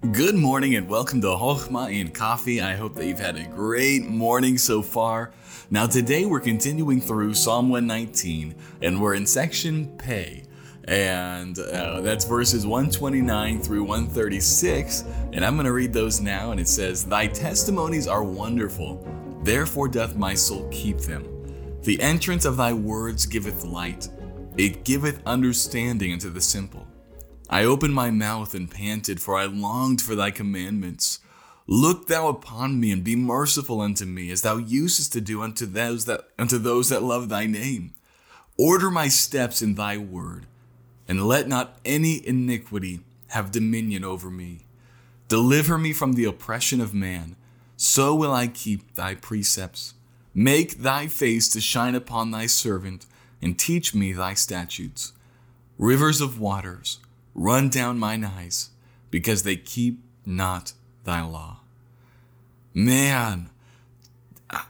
Good morning and welcome to Hochma and Coffee. I hope that you've had a great morning so far. Now, today we're continuing through Psalm 119 and we're in section Pay. And uh, that's verses 129 through 136. And I'm going to read those now. And it says, Thy testimonies are wonderful, therefore doth my soul keep them. The entrance of thy words giveth light, it giveth understanding unto the simple. I opened my mouth and panted, for I longed for thy commandments. Look thou upon me and be merciful unto me, as thou usest to do unto those that unto those that love thy name. Order my steps in thy word, and let not any iniquity have dominion over me. Deliver me from the oppression of man, so will I keep thy precepts. Make thy face to shine upon thy servant, and teach me thy statutes. Rivers of waters run down mine eyes, because they keep not thy law. Man,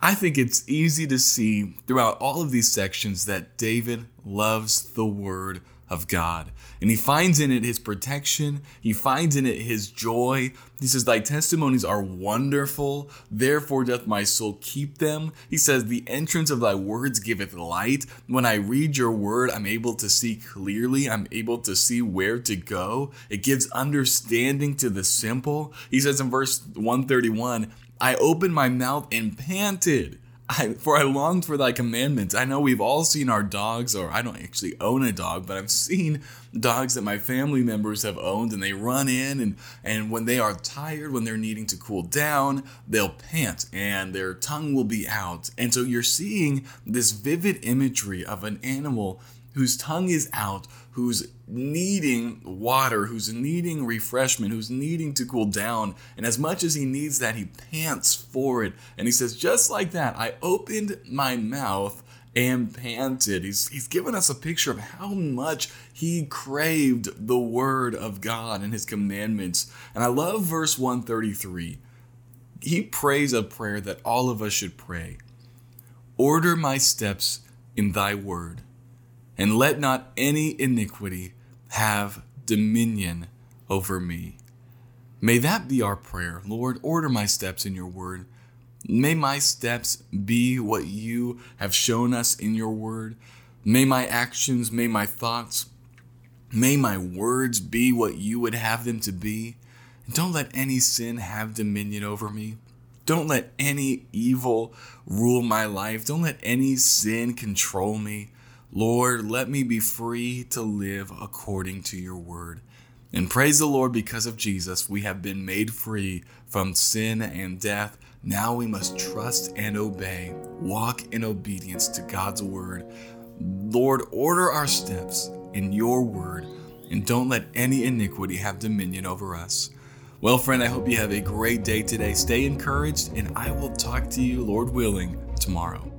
I think it's easy to see throughout all of these sections that David loves the word of God. And he finds in it his protection, he finds in it his joy. He says, Thy testimonies are wonderful, therefore doth my soul keep them. He says, The entrance of thy words giveth light. When I read your word, I'm able to see clearly, I'm able to see where to go. It gives understanding to the simple. He says in verse 131, I opened my mouth and panted I, for I longed for thy commandments. I know we've all seen our dogs, or I don't actually own a dog, but I've seen dogs that my family members have owned, and they run in, and, and when they are tired, when they're needing to cool down, they'll pant and their tongue will be out. And so you're seeing this vivid imagery of an animal whose tongue is out, who's needing water, who's needing refreshment, who's needing to cool down. And as much as he needs that, he pants for it. And he says, just like that, I opened my mouth and panted. He's, he's given us a picture of how much he craved the word of God and his commandments. And I love verse 133. He prays a prayer that all of us should pray Order my steps in thy word and let not any iniquity have dominion over me. May that be our prayer. Lord, order my steps in your word. May my steps be what you have shown us in your word. May my actions, may my thoughts, may my words be what you would have them to be. And don't let any sin have dominion over me. Don't let any evil rule my life. Don't let any sin control me. Lord, let me be free to live according to your word. And praise the Lord, because of Jesus, we have been made free from sin and death. Now we must trust and obey, walk in obedience to God's word. Lord, order our steps in your word, and don't let any iniquity have dominion over us. Well, friend, I hope you have a great day today. Stay encouraged, and I will talk to you, Lord willing, tomorrow.